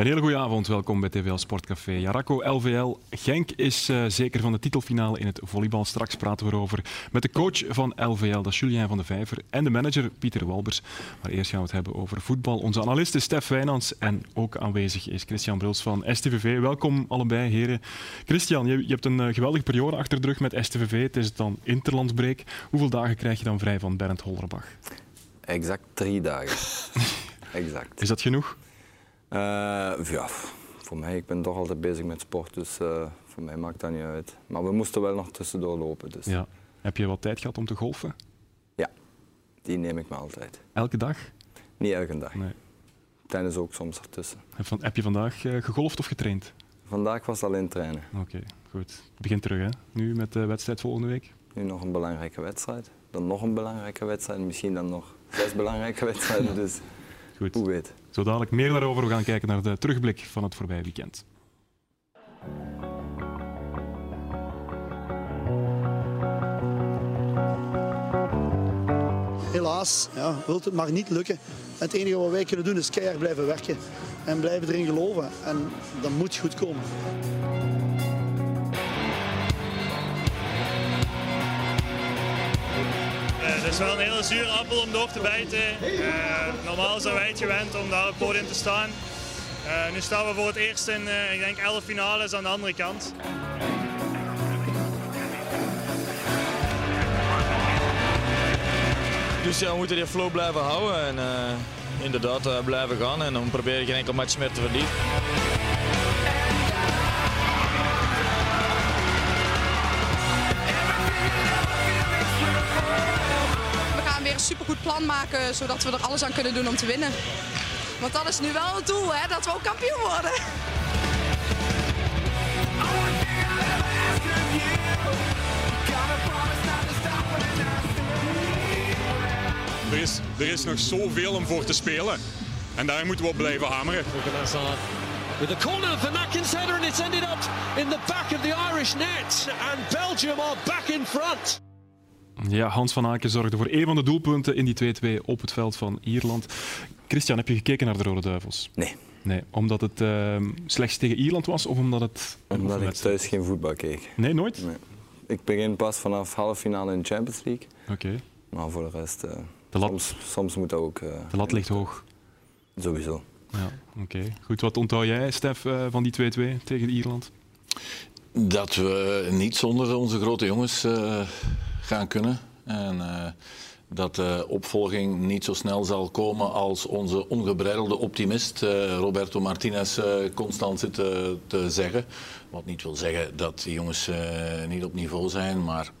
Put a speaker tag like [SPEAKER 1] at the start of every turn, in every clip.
[SPEAKER 1] Een hele goede avond, welkom bij TVL Sportcafé. Jarako LVL Genk is uh, zeker van de titelfinale in het volleybal. Straks praten we erover met de coach van LVL, dat is Julien van de Vijver, en de manager Pieter Walbers. Maar eerst gaan we het hebben over voetbal. Onze analist is Stef Wijnands en ook aanwezig is Christian Bruls van STVV. Welkom allebei, heren. Christian, je, je hebt een uh, geweldige periode achter de rug met STVV. Het is dan interlandsbreek. Hoeveel dagen krijg je dan vrij van Bernd Hollerbach?
[SPEAKER 2] Exact drie dagen. exact.
[SPEAKER 1] Is dat genoeg?
[SPEAKER 2] Uh, ja, voor mij, ik ben toch altijd bezig met sport, dus uh, voor mij maakt dat niet uit. Maar we moesten wel nog tussendoor lopen. Dus.
[SPEAKER 1] Ja. Heb je wat tijd gehad om te golfen?
[SPEAKER 2] Ja, die neem ik me altijd.
[SPEAKER 1] Elke dag?
[SPEAKER 2] Niet elke dag.
[SPEAKER 1] Nee.
[SPEAKER 2] Tennis ook soms ertussen.
[SPEAKER 1] Heb je vandaag uh, gegolfd of getraind?
[SPEAKER 2] Vandaag was het alleen trainen.
[SPEAKER 1] Oké, okay, goed. Het begint terug, hè? Nu met de wedstrijd volgende week?
[SPEAKER 2] Nu nog een belangrijke wedstrijd. Dan nog een belangrijke wedstrijd. Misschien dan nog zes belangrijke wedstrijden. Dus
[SPEAKER 1] Goed.
[SPEAKER 2] hoe weet.
[SPEAKER 1] Zo dadelijk meer daarover. We gaan kijken naar de terugblik van het voorbije weekend.
[SPEAKER 3] Helaas, ja, wilt het maar niet lukken. Het enige wat wij kunnen doen is keihard blijven werken en blijven erin geloven. En dat moet goed komen.
[SPEAKER 4] Is wel een hele zure appel om door te bijten. Uh, normaal zijn wij het gewend om daar op podium te staan. Uh, nu staan we voor het eerst in, uh, ik denk, 11 finales aan de andere kant.
[SPEAKER 5] Dus ja, we moeten die flow blijven houden en inderdaad blijven gaan en dan proberen geen enkel match meer te verliezen.
[SPEAKER 6] Een supergoed plan maken, zodat we er alles aan kunnen doen om te winnen. Want dat is nu wel het doel, hè, dat we ook kampioen worden.
[SPEAKER 7] Er is, er is nog zoveel om voor te spelen. En daar moeten we op blijven hameren.
[SPEAKER 8] With a corner for Atkins header and it's ended up in the back of the Irish net. And Belgium are back in front.
[SPEAKER 1] Ja, Hans van Aken zorgde voor een van de doelpunten in die 2-2 op het veld van Ierland. Christian, heb je gekeken naar de Rode Duivels?
[SPEAKER 2] Nee.
[SPEAKER 1] Nee, omdat het uh, slechts tegen Ierland was of omdat het...
[SPEAKER 2] Omdat ik thuis geen voetbal keek.
[SPEAKER 1] Nee, nooit?
[SPEAKER 2] Nee. Ik begin pas vanaf halve finale in de Champions League.
[SPEAKER 1] Oké. Okay.
[SPEAKER 2] Maar voor de rest, uh,
[SPEAKER 1] de lat,
[SPEAKER 2] soms, soms moet dat ook... Uh,
[SPEAKER 1] de lat ligt hoog.
[SPEAKER 2] Sowieso.
[SPEAKER 1] Ja, oké. Okay. Goed, wat onthoud jij, Stef, van die 2-2 tegen Ierland?
[SPEAKER 9] Dat we niet zonder onze grote jongens gaan kunnen. En uh, dat de opvolging niet zo snel zal komen als onze ongebreidelde optimist uh, Roberto Martinez uh, constant zit te zeggen. Wat niet wil zeggen dat die jongens niet op niveau zijn, maar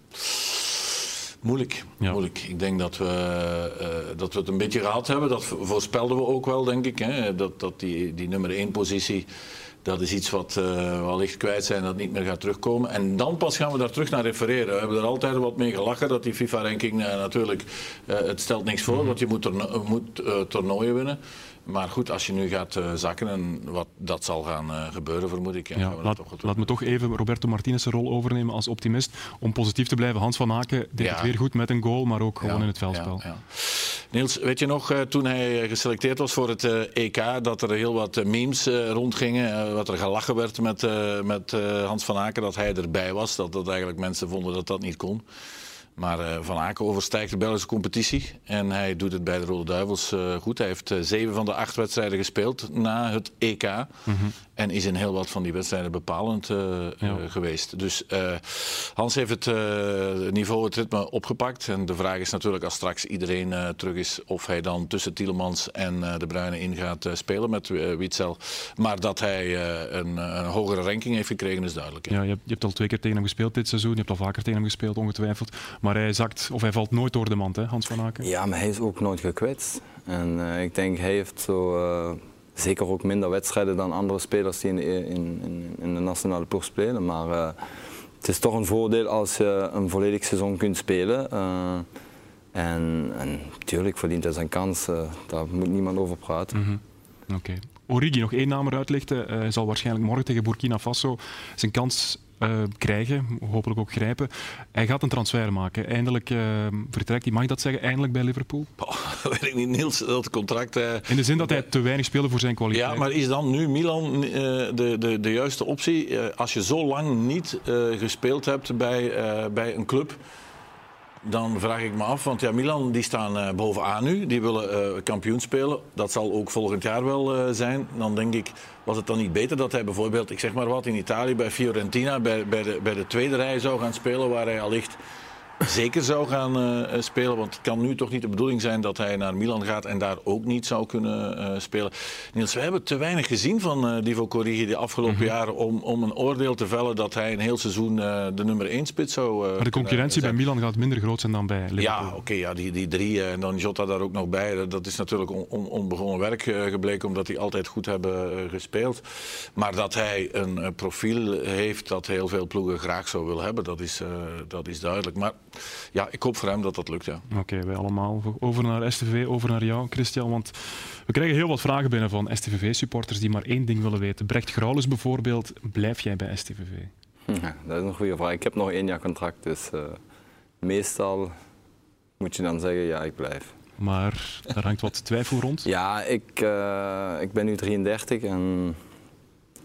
[SPEAKER 9] moeilijk.
[SPEAKER 1] Ja.
[SPEAKER 9] moeilijk. Ik denk dat we, dat we het een beetje gehad hebben. Dat voorspelden we ook wel, denk ik. Hè? Dat, dat die, die nummer 1 positie dat is iets wat uh, wellicht kwijt zijn, dat niet meer gaat terugkomen. En dan pas gaan we daar terug naar refereren. We hebben er altijd wat mee gelachen, dat die FIFA-ranking uh, natuurlijk, uh, het stelt niks voor, want je moet, er, moet toernooien winnen. Maar goed, als je nu gaat uh, zakken, en wat dat zal gaan uh, gebeuren, vermoed ik. Ja,
[SPEAKER 1] ja, laat, laat me toch even Roberto Martinez' rol overnemen als optimist. Om positief te blijven. Hans van Aken deed ja. het weer goed met een goal, maar ook gewoon in het veldspel.
[SPEAKER 9] Niels, weet je nog, uh, toen hij geselecteerd was voor het EK, dat er heel wat memes rondgingen. wat er gelachen werd met, met Hans van Aken, dat hij erbij was. Dat, dat eigenlijk mensen vonden dat dat niet kon. Maar uh, Van Aken overstijgt de Belgische competitie. En hij doet het bij de Rode Duivels uh, goed. Hij heeft uh, zeven van de acht wedstrijden gespeeld na het EK. Mm -hmm. En is in heel wat van die wedstrijden bepalend ja. geweest. Dus Hans heeft het niveau, het ritme opgepakt. En de vraag is natuurlijk als straks iedereen terug is... of hij dan tussen Tielemans en De Bruyne in gaat spelen met Witzel. Maar dat hij een, een, hogere ranking heeft gekregen is duidelijk.
[SPEAKER 1] Ja, je hebt, je hebt al twee keer tegen hem gespeeld dit seizoen. Je hebt al vaker tegen hem gespeeld, ongetwijfeld. Maar hij zakt, of hij valt nooit door de mand, hè, Hans van Aken?
[SPEAKER 2] Ja, maar hij is ook nooit gekwetst. En uh, ik denk, hij heeft zo, uh, zeker ook minder wedstrijden dan andere spelers die in, in, in, in de nationale ploeg spelen. Maar uh, het is toch een voordeel als je een volledig seizoen kunt spelen. en, en natuurlijk verdient hij zijn kans, daar moet niemand over praten.
[SPEAKER 1] Mm -hmm. Oké. Okay. Origi, nog één naam eruit lichten. hij zal waarschijnlijk morgen tegen Burkina Faso zijn kans eh, krijgen, hopelijk ook grijpen. Hij gaat een transfer maken. Eindelijk uh, vertrekt hij, mag je dat zeggen, eindelijk bij Liverpool?
[SPEAKER 9] Oh, weet ik niet, Niels, dat contract... Uh,
[SPEAKER 1] In de zin dat hij te weinig speelde voor zijn kwaliteit.
[SPEAKER 9] Ja, maar is dan nu Milan de, de, de juiste optie? als je zo lang niet gespeeld hebt bij, bij een club dan vraag ik me af, want ja, Milan die staan uh, bovenaan nu. Die willen uh, kampioen spelen. Dat zal ook volgend jaar wel uh, zijn. Dan denk ik, was het dan niet beter dat hij bijvoorbeeld, ik zeg maar wat, in Italië bij Fiorentina bij, bij, de, bij de tweede rij zou gaan spelen, waar hij allicht zeker zou gaan uh, spelen. Want het kan nu toch niet de bedoeling zijn dat hij naar Milan gaat en daar ook niet zou kunnen uh, spelen. Niels, we hebben te weinig gezien van uh, Divo Corrigi de afgelopen mm -hmm. jaren om, om een oordeel te vellen dat hij een heel seizoen de nummer 1 spits zou.
[SPEAKER 1] maar de concurrentie bij Milan gaat minder groot zijn dan bij Liverpool.
[SPEAKER 9] Ja, oké, okay, ja, die, die drie en dan Jota daar ook nog bij. Dat is natuurlijk on, on, onbegonnen werk gebleken omdat die altijd goed hebben gespeeld. Maar dat hij een profiel heeft dat heel veel ploegen graag zou willen hebben, dat is, dat is duidelijk. Maar ja, ik hoop voor hem dat dat lukt. Ja.
[SPEAKER 1] Oké, wij allemaal. Over naar STV, over naar jou, Christian. Want we krijgen heel wat vragen binnen van STVV-supporters die maar één ding willen weten. Brecht Graulus bijvoorbeeld, blijf jij bij STVV?
[SPEAKER 2] Ja, dat is een goede vraag. Ik heb nog één jaar contract, dus uh, meestal moet je dan zeggen, ja, ik blijf.
[SPEAKER 1] Maar er hangt wat twijfel rond?
[SPEAKER 2] Ja, ik, uh, ik ben nu 33 en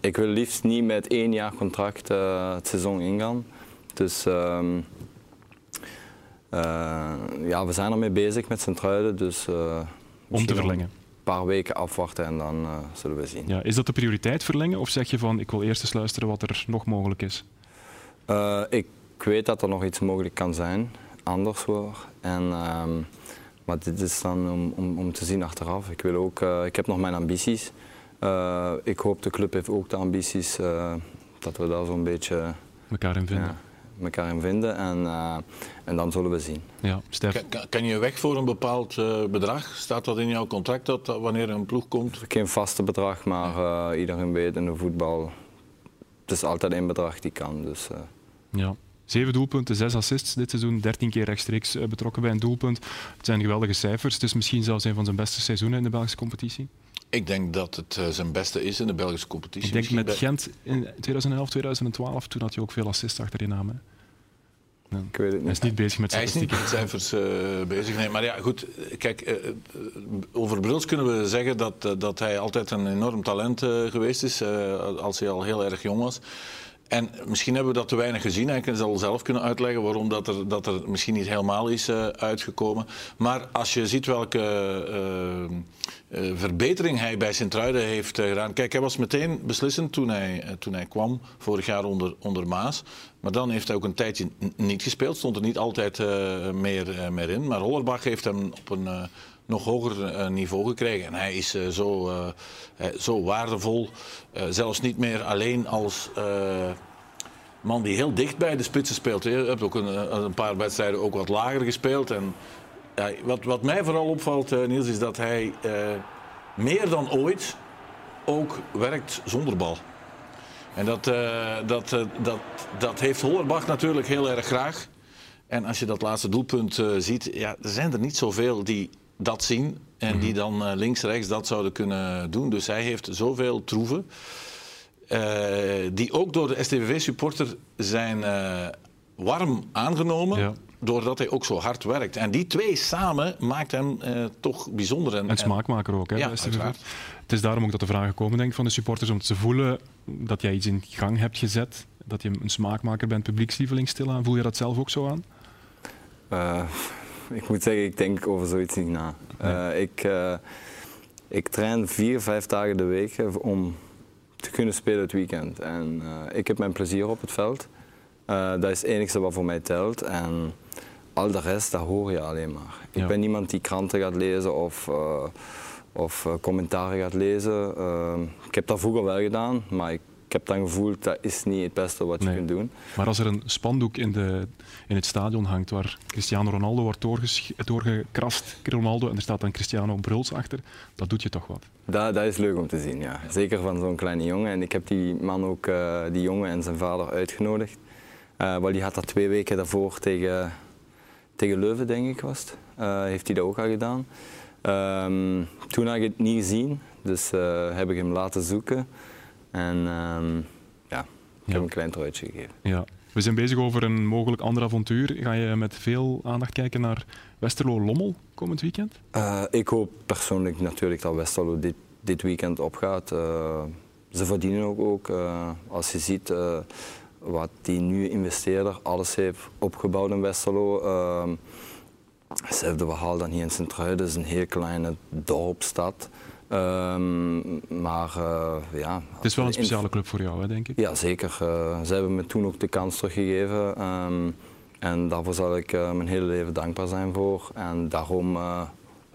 [SPEAKER 2] ik wil liefst niet met één jaar contract uh, het seizoen ingaan. Dus... Um, uh, ja, we zijn ermee bezig met Centruiden, dus uh,
[SPEAKER 1] om te verlengen.
[SPEAKER 2] Een paar weken afwachten en dan uh, zullen we zien.
[SPEAKER 1] Ja, is dat de prioriteit verlengen of zeg je van ik wil eerst eens luisteren wat er nog mogelijk is?
[SPEAKER 2] ik weet dat er nog iets mogelijk kan zijn, anders hoor. En, um, maar dit is dan om, om, om, te zien achteraf. Ik, wil ook, ik heb nog mijn ambities. ik hoop de club heeft ook de ambities dat we daar zo'n beetje
[SPEAKER 1] elkaar in vinden.
[SPEAKER 2] Ja, elkaar in vinden en, uh, en dan zullen we zien.
[SPEAKER 1] Ja,
[SPEAKER 9] kan, kan, je weg voor een bepaald uh, bedrag? Staat dat in jouw contract dat, dat wanneer een ploeg komt?
[SPEAKER 2] Geen vaste bedrag, maar uh, iedereen weet in de voetbal, het is altijd één bedrag die kan. Dus,
[SPEAKER 1] ja. Zeven doelpunten, zes assists dit seizoen, dertien keer rechtstreeks betrokken bij een doelpunt. Het zijn geweldige cijfers. Het is misschien zelfs een van zijn beste seizoenen in de Belgische competitie.
[SPEAKER 9] Ik denk dat het uh, zijn beste is in de Belgische competitie.
[SPEAKER 1] Ik denk Misschien met Gent in 2011, 2012, toen had hij ook veel assists achter in naam.
[SPEAKER 2] Ja. Ik weet het niet.
[SPEAKER 1] Hij is niet bezig met
[SPEAKER 9] Hij is niet met cijfers uh, bezig. Nee, maar ja, goed. Kijk, uh, over Bruls kunnen we zeggen dat, dat hij altijd een enorm talent geweest is. als hij al heel erg jong was. En misschien hebben we dat te weinig gezien. Hij zal zelf kunnen uitleggen waarom dat er, dat er misschien niet helemaal is uh, uitgekomen. Maar als je ziet welke uh, uh, verbetering hij bij Sint-Truiden heeft gedaan. Kijk, hij was meteen beslissend toen hij, toen hij kwam, vorig jaar onder, onder Maas. Maar dan heeft hij ook een tijdje niet gespeeld. Stond er niet altijd meer, meer in. Maar Hollerbach heeft hem op een nog hoger niveau gekregen. En hij is zo, zo waardevol. zelfs niet meer alleen als man die heel dicht bij de spitsen speelt. Je hebt ook een, een paar wedstrijden ook wat lager gespeeld. En, wat, wat mij vooral opvalt, Niels, is dat hij meer dan ooit ook werkt zonder bal. En dat, dat, dat, dat heeft Hollerbach natuurlijk heel erg graag. En als je dat laatste doelpunt ziet, ja, er zijn er niet zoveel die dat zien en die dan uh, links-rechts dat zouden kunnen doen. Dus hij heeft zoveel troeven. Uh, die ook door de STVV-supporter zijn uh, warm aangenomen. Ja. Doordat hij ook zo hard werkt. En die twee samen maakt hem toch bijzonder.
[SPEAKER 1] En, en smaakmaker ook, hè,
[SPEAKER 9] ja,
[SPEAKER 1] STVV. Het is daarom ook dat de vraag gekomen denk, van de supporters om te voelen dat jij iets in gang hebt gezet. Dat je een smaakmaker bent, publiekslieveling stilaan. Voel je dat zelf ook zo aan?
[SPEAKER 2] ik moet zeggen, ik denk over zoiets niet na. Nee. Uh, ik, uh, ik train vier, vijf dagen de week om te kunnen spelen het weekend. En uh, ik heb mijn plezier op het veld. dat is het enige wat voor mij telt. En al de rest, dat hoor je alleen maar. Ik ja. ben niemand die kranten gaat lezen of, of commentaren gaat lezen. ik heb dat vroeger wel gedaan, maar ik ik heb dan gevoeld dat is niet het beste wat je nee. kunt doen.
[SPEAKER 1] Maar als er een spandoek in, de, in het stadion hangt waar Cristiano Ronaldo wordt doorgekrast, Ronaldo, en er staat dan Cristiano Bruls achter, dat doet je toch wat?
[SPEAKER 2] Dat, dat is leuk om te zien, ja. Zeker van zo'n kleine jongen. En ik heb die man ook, uh, die jongen en zijn vader uitgenodigd. Uh, want die had dat twee weken daarvoor tegen, tegen Leuven, denk ik was het. Uh, heeft hij dat ook al gedaan. Um, toen had ik het niet gezien, dus heb ik hem laten zoeken. En um, ja, Ik heb een klein truitje gegeven.
[SPEAKER 10] Ja. We zijn bezig over een mogelijk ander avontuur. Ga je met veel aandacht kijken naar Westerlo-Lommel komend weekend?
[SPEAKER 2] Uh, ik hoop persoonlijk natuurlijk dat Westerlo dit, dit weekend opgaat. Uh, ze verdienen ook. ook uh, als je ziet wat die nieuwe investeerder alles heeft opgebouwd in Westerlo. Hetzelfde verhaal dan hier in Sint-Truiden. Dat is een heel kleine dorpstad. Um, maar uh, ja.
[SPEAKER 10] Het is wel een speciale club voor jou, hè, denk ik?
[SPEAKER 2] Ja, zeker. Uh, ze hebben me toen ook de kans teruggegeven. Um, en daarvoor zal ik uh, mijn hele leven dankbaar zijn voor. En daarom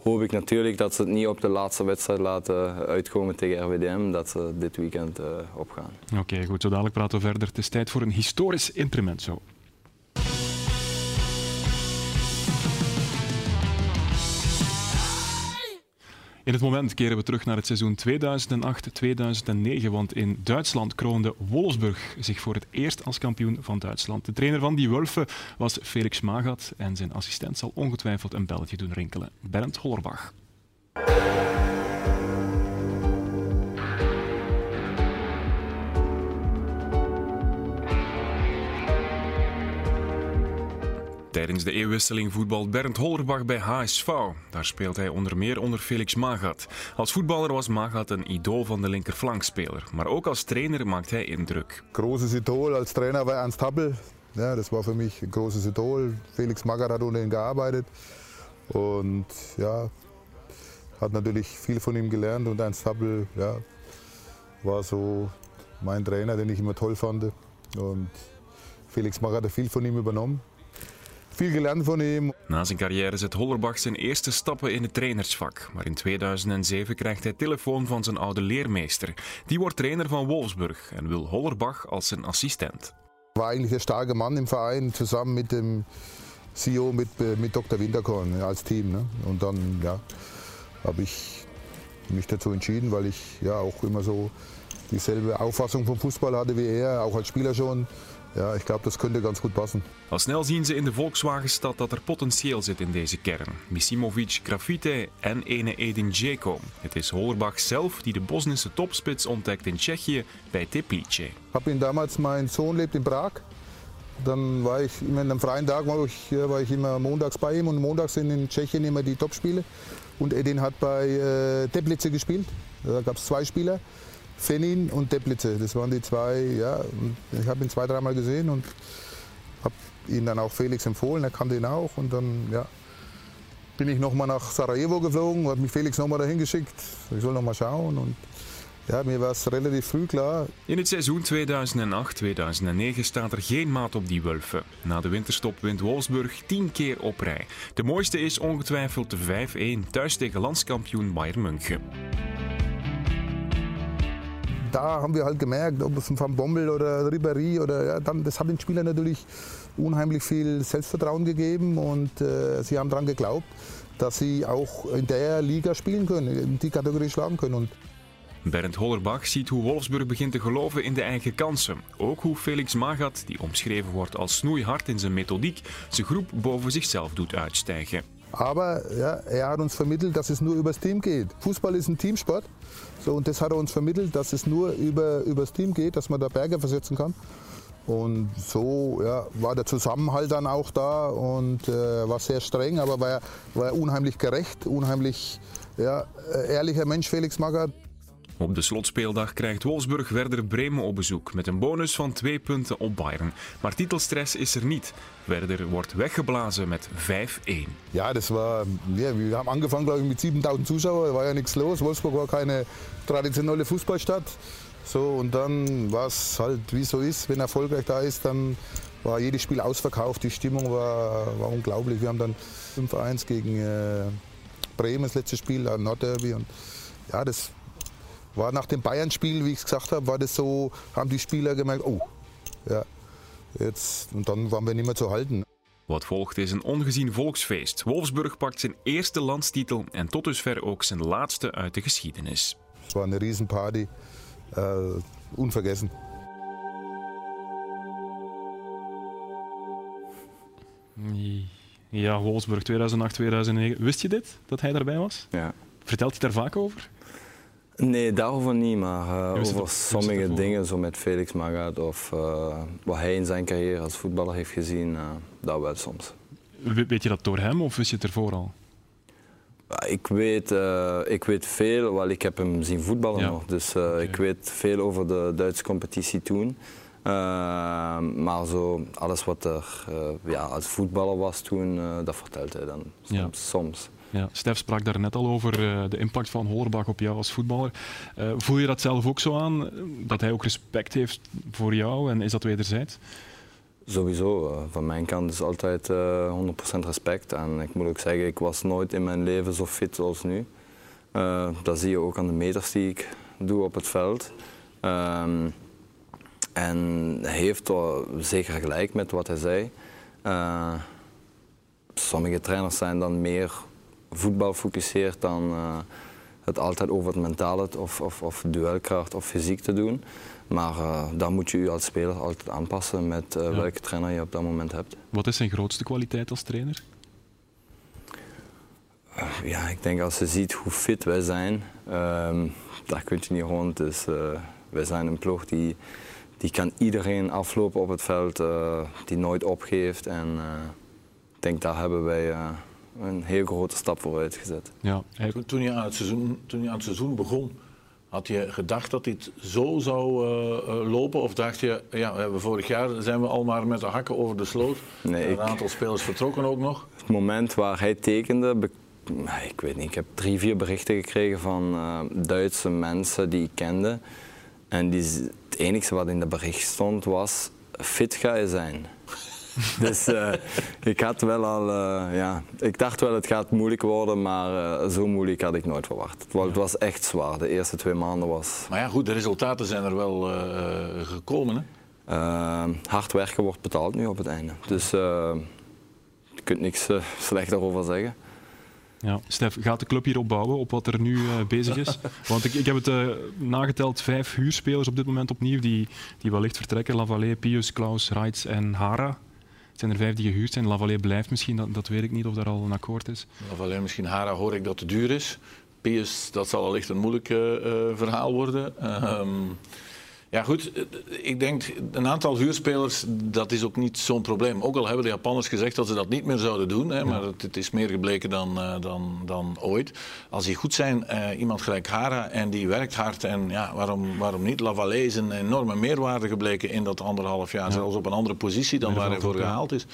[SPEAKER 2] hoop ik natuurlijk dat ze het niet op de laatste wedstrijd laten uitkomen tegen RWDM. Dat ze dit weekend opgaan.
[SPEAKER 10] Oké, okay, goed. Zo dadelijk praten we verder. Het is tijd voor een historisch intermezzo. In het moment keren we terug naar het seizoen 2008-2009, want in Duitsland kroonde Wolfsburg zich voor het eerst als kampioen van Duitsland. De trainer van die Wulfen was Felix Magat en zijn assistent zal ongetwijfeld een belletje doen rinkelen. Bernd Hollerbach. Tijdens de eeuwwisseling voetbalt Bernd Hollerbach bij HSV. Daar speelt hij onder meer onder Felix Magath. Als voetballer was Magath een idool van de linkerflankspeler. Maar ook als trainer maakt hij indruk.
[SPEAKER 11] Großes Idol als Trainer war Ernst Happel. Ja, das war für mich ein großes Idol. Felix Magath hat unter ihm gearbeitet. Und ja, hat natürlich viel von ihm gelernt. Und Ernst Happel ja, war so mein Trainer, den ich immer toll fand. Und Felix Magath hat viel von ihm übernommen. Veel gelernt van hem.
[SPEAKER 10] Na zijn carrière zet Hollerbach zijn eerste stappen in het trainersvak. Maar in 2007 krijgt hij telefoon van zijn oude leermeester. Die wordt trainer van Wolfsburg en wil Hollerbach als zijn assistent.
[SPEAKER 11] War eigentlich der starke Mann im Verein, zusammen mit dem CEO, mit, mit Dr. Winterkorn als Team. Ne? Und dann ja, habe ich mich dazu entschieden, weil ich ja auch immer so dieselbe Auffassung vom Fußball hatte wie er, auch als Spieler schon. Ja, ik glaube dat könnte ganz goed passen.
[SPEAKER 10] Al snel zien ze in de Volkswagenstad dat er potentieel zit in deze kern. Misimovic, Grafite en ene Edin Dzeko. Het is Hollerbach zelf die de Bosnische topspits ontdekt in Tsjechië bij Teplice. Ik
[SPEAKER 11] heb ihn damals, mijn zoon lebt in Prag. Dann war ich immer in einem freien Tag, war ich, war ich immer montags bei ihm und montags sind in Tschechien immer die Topspiele. Und Edin hat bei äh, Teplice gespielt. Da gab es zwei Spieler. Fenin und Teplice. Das waren die zwei, ja, ich habe ihn zwei, dreimal gesehen und habe ihn dann auch Felix empfohlen, er kannte ihn auch und dann, ja, bin ich nochmal nach Sarajevo geflogen, hat mich Felix nochmal dahin geschickt, ich soll nochmal schauen und ja, mir was relatief früh klar.
[SPEAKER 10] In het seizoen 2008-2009 staat er geen maat op die Wulfen. Na de winterstop wint Wolfsburg 10 keer op rij. De mooiste is ongetwijfeld de 5-1 thuis tegen landskampioen Bayern München.
[SPEAKER 11] Da haben wir halt gemerkt, ob es Van Bommel oder Ribéry oder ja, dann, das hat den Spielern natürlich unheimlich viel Selbstvertrauen gegeben und äh, sie haben daran geglaubt, dass sie auch in der Liga spielen können, die Kategorie schlagen können.
[SPEAKER 10] Bernd Hollerbach ziet hoe Wolfsburg begint te geloven in de eigen kansen. Ook hoe Felix Magath, die omschreven wordt als snoeihard in zijn methodiek, zijn groep boven zichzelf doet uitstijgen.
[SPEAKER 11] Aber ja, er hat uns vermittelt, dass es nur übers Team geht. Fußball ist ein Teamsport. So, und das hat er uns vermittelt, dass es nur über, übers Team geht, dass man da Berge versetzen kann. Und so ja, war der Zusammenhalt dann auch da und äh, war sehr streng, aber war, war unheimlich gerecht, unheimlich ja, ehrlicher Mensch, Felix Magath.
[SPEAKER 10] Op de slotspeeldag krijgt Wolfsburg Werder Bremen op bezoek met een bonus van twee punten op Bayern. Maar titelstress is er niet. Werder wordt weggeblazen met 5-1.
[SPEAKER 11] Ja, das war, ja, wir haben angefangen mit 7000 Zuschauern, da war ja nichts los. Wolfsburg war keine traditionelle Fußballstadt. So, und dann war es halt, wie so ist, wenn erfolgreich da ist, dann war jedes Spiel ausverkauft, die Stimmung war, war unglaublich. Wir haben dann 5-1 gegen äh, Bremen, das letzte Spiel, Nordderby. Und ja, das war nach dem Bayern-Spiel, wie ich es gesagt habe, war das so, haben die Spieler gemerkt, oh, ja, jetzt, und dann waren wir nicht mehr zu halten.
[SPEAKER 10] Wat volgt is een ongezien volksfeest. Wolfsburg pakt zijn eerste landstitel en tot dusver ook zijn laatste uit de geschiedenis.
[SPEAKER 11] Het was een riesenparty, uh, unvergessen.
[SPEAKER 10] Ja, Wolfsburg 2008, 2009. Wist je dit, dat hij daarbij was?
[SPEAKER 2] Ja.
[SPEAKER 10] Vertelt hij daar vaak over?
[SPEAKER 2] Nee, daarover niet, maar uh,
[SPEAKER 1] het
[SPEAKER 2] over sommige
[SPEAKER 1] ervoor?
[SPEAKER 2] dingen, zo met Felix Magath of eh, wat hij in zijn carrière als voetballer heeft gezien, eh dat wel soms.
[SPEAKER 1] We- Weet je dat door hem of is je het ervoor al?
[SPEAKER 2] Ja, Ik weet, eh, ik weet veel, wel ik heb hem zien voetballen
[SPEAKER 1] Ja.
[SPEAKER 2] nog, dus eh, ik weet veel over de Duitse competitie toen. Eh, maar zo alles wat er eh, ja, als voetballer was toen, eh, dat vertelt hij dan soms.
[SPEAKER 1] Ja.
[SPEAKER 2] soms.
[SPEAKER 1] Ja, Stef sprak daar net al over eh, de impact van Hollerbach op jou als voetballer. Eh, voel je dat zelf ook zo aan? Dat hij ook respect heeft voor jou en is dat wederzijds?
[SPEAKER 2] Sowieso, eh, van mijn kant is altijd eh 100% respect. En ik moet ook zeggen, ik was nooit in mijn leven zo fit als nu. Eh, dat zie je ook aan de meters die ik doe op het veld. Ehm, en hij heeft er zeker gelijk met wat hij zei. Eh, sommige trainers zijn dan meer voetbal gefocust dan eh, het altijd over het mentale of, of, of duelkracht of fysiek te doen. Maar eh daar moet je je als speler altijd aanpassen met eh,
[SPEAKER 1] Ja.
[SPEAKER 2] welke trainer je op dat moment hebt.
[SPEAKER 1] Wat is zijn grootste kwaliteit als trainer?
[SPEAKER 2] Ja, ik denk als je ziet hoe fit wij zijn, ehm, daar kun je niet rond. Dus wij zijn een ploeg die, die kan iedereen aflopen op het veld, die nooit opgeeft. En ik denk daar hebben wij een heel grote stap vooruit gezet.
[SPEAKER 1] Ja, hij,
[SPEAKER 9] Toen, toen, je aan het seizoen, toen je aan het seizoen begon, had je gedacht dat dit zo zou eh, eh, lopen? Of dacht je, ja, we hebben vorig jaar zijn we al maar met de hakken over de sloot.
[SPEAKER 2] Nee,
[SPEAKER 9] een
[SPEAKER 2] ik-
[SPEAKER 9] aantal spelers vertrokken ook nog.
[SPEAKER 2] Het moment waar hij tekende, be- ik weet niet, ik heb drie, vier berichten gekregen van eh, Duitse mensen die ik kende. En die, het enige wat in de bericht stond was, fit ga je zijn. dus eh, ik had wel al, eh, ja, ik dacht wel het gaat moeilijk worden, maar eh, zo moeilijk had ik nooit verwacht. Het wa- Het was echt zwaar, de eerste twee maanden was...
[SPEAKER 9] Maar ja, goed, de resultaten zijn er wel gekomen. Hè?
[SPEAKER 2] hard werken wordt betaald nu op het einde. Dus eh, je kunt niks slechter over zeggen.
[SPEAKER 1] ja. Stef, gaat de club hierop bouwen, op wat er nu eh, bezig is? Want ik, ik heb het eh, nageteld, vijf huurspelers op dit moment opnieuw die, die wellicht vertrekken. Lavallée, Pius, Klaus, Reitz en Hara. Zijn er vijf die gehuurd zijn. Lavallée blijft misschien, dat, dat weet ik niet of daar al een akkoord is.
[SPEAKER 9] Alleen misschien Hara hoor ik dat het duur is. Pius, dat zal allicht een moeilijk eh, eh, verhaal worden. Ehm, ja goed, eh, ik denk een aantal huurspelers, dat is ook niet zo'n probleem. Ook al hebben de Japanners gezegd dat ze dat niet meer zouden doen. Hè, maar het, het is meer gebleken dan, eh, dan, dan ooit. Als die goed zijn, eh, iemand gelijk Hara en die werkt hard. En ja, waarom, waarom niet? Lavallée is een enorme meerwaarde gebleken in dat anderhalf jaar. Zelfs op een andere positie dan waar hij voor gehaald is.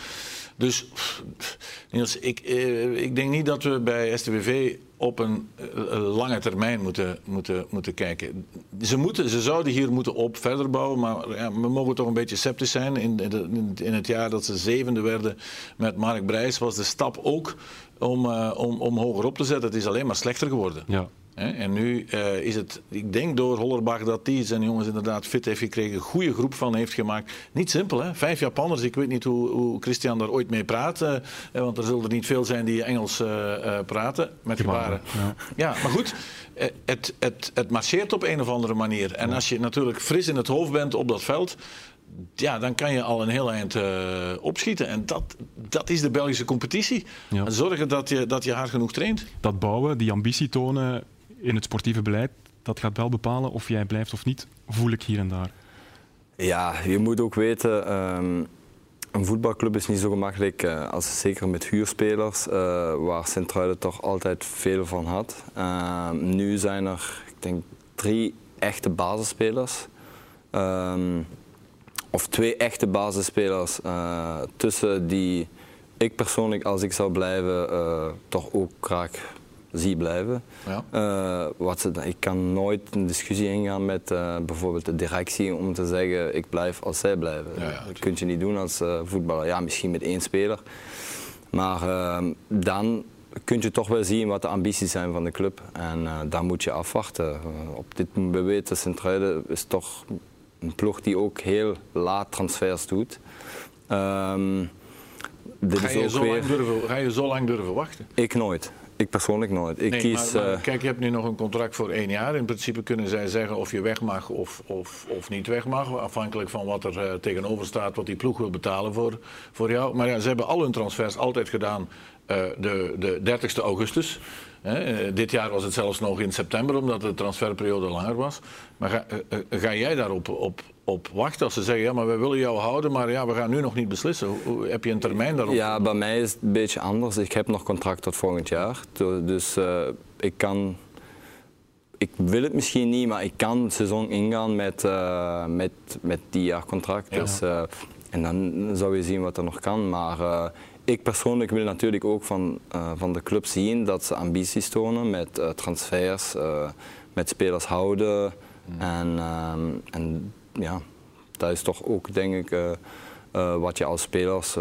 [SPEAKER 9] Dus pff, Niels, ik, eh, ik denk niet dat we bij STVV op een eh, lange termijn moeten, moeten, moeten kijken. Ze, moeten, ze zouden hier moeten op verder bouwen, maar ja, we mogen toch een beetje sceptisch zijn. In, in, het jaar dat ze zevende werden met Mark Brijs was de stap ook om, eh, om, om hoger op te zetten. Het is alleen maar slechter geworden.
[SPEAKER 1] Ja,
[SPEAKER 9] En nu eh, is het, ik denk door Hollerbach dat die zijn jongens inderdaad fit heeft gekregen, een goede groep van heeft gemaakt. Niet simpel, hè? Vijf Japanners. Ik weet niet hoe, hoe Christian daar ooit mee praat, eh, want er zullen er niet veel zijn die Engels eh, praten met gebaren.
[SPEAKER 1] ja.
[SPEAKER 9] Ja, maar goed, het, het, het marcheert op een of andere manier. En als je natuurlijk fris in het hoofd bent op dat veld, ja, dan kan je al een heel eind opschieten. En dat, dat is de Belgische competitie.
[SPEAKER 1] Ja.
[SPEAKER 9] Zorgen dat je, dat je hard genoeg traint.
[SPEAKER 1] dat bouwen, die ambitie tonen in het sportieve beleid, dat gaat wel bepalen of jij blijft of niet, voel ik hier en daar.
[SPEAKER 2] Ja, je moet ook weten, ehm, een voetbalclub is niet zo gemakkelijk, eh, als zeker met huurspelers, eh, waar Sint-Truiden toch altijd veel van had. Ehm, nu zijn er, ik denk, drie echte basisspelers. Ehm, of twee echte basisspelers eh, tussen die ik persoonlijk, als ik zou blijven, toch ook graag zie blijven.
[SPEAKER 9] Ja.
[SPEAKER 2] Eh, wat ze, ik kan nooit een discussie ingaan met eh, bijvoorbeeld de directie om te zeggen ik blijf als zij blijven.
[SPEAKER 9] Ja, ja,
[SPEAKER 2] dat kun je niet doen als eh, voetballer. Ja, misschien met één speler. Maar eh, dan kun je toch wel zien wat de ambities zijn van de club. En dan moet je afwachten. Op dit we weten, Sint-Truiden is toch een ploeg die ook heel laat transfers doet. Ehm, dit
[SPEAKER 9] Ga
[SPEAKER 2] is
[SPEAKER 9] je,
[SPEAKER 2] ook
[SPEAKER 9] zo
[SPEAKER 2] weer...
[SPEAKER 9] lang durven, ga je zo lang durven wachten?
[SPEAKER 2] Ik nooit. Ik persoonlijk nooit. Ik
[SPEAKER 9] Nee,
[SPEAKER 2] kies...
[SPEAKER 9] maar, maar
[SPEAKER 2] eh,
[SPEAKER 9] kijk, je hebt nu nog een contract voor één jaar. In principe kunnen zij zeggen of je weg mag of, of, of niet weg mag. Afhankelijk van wat er eh, tegenover staat, wat die ploeg wil betalen voor, voor jou. Maar ja, ze hebben al hun transfers altijd gedaan eh, de, de 30 augustus. Hè. Eh, dit jaar was het zelfs nog in september, omdat de transferperiode langer was. Maar ga, eh, eh, ga jij daarop op, op wachten als ze zeggen, ja, maar we willen jou houden, maar ja, we gaan nu nog niet beslissen. Hoe- heb je een termijn daarop?
[SPEAKER 2] Ja, bij mij is het een beetje anders. Ik heb nog contract tot volgend jaar. Du- Dus ik kan. Ik wil het misschien niet, maar ik kan het seizoen ingaan met, met, met die jaar contract.
[SPEAKER 9] Ja.
[SPEAKER 2] Dus, en dan zou je zien wat er nog kan. Maar ik persoonlijk wil natuurlijk ook van, eh, van de club zien dat ze ambities tonen met eh, transfers, eh, met spelers houden. En, ehm, en ja, dat is toch ook denk ik wat je als spelers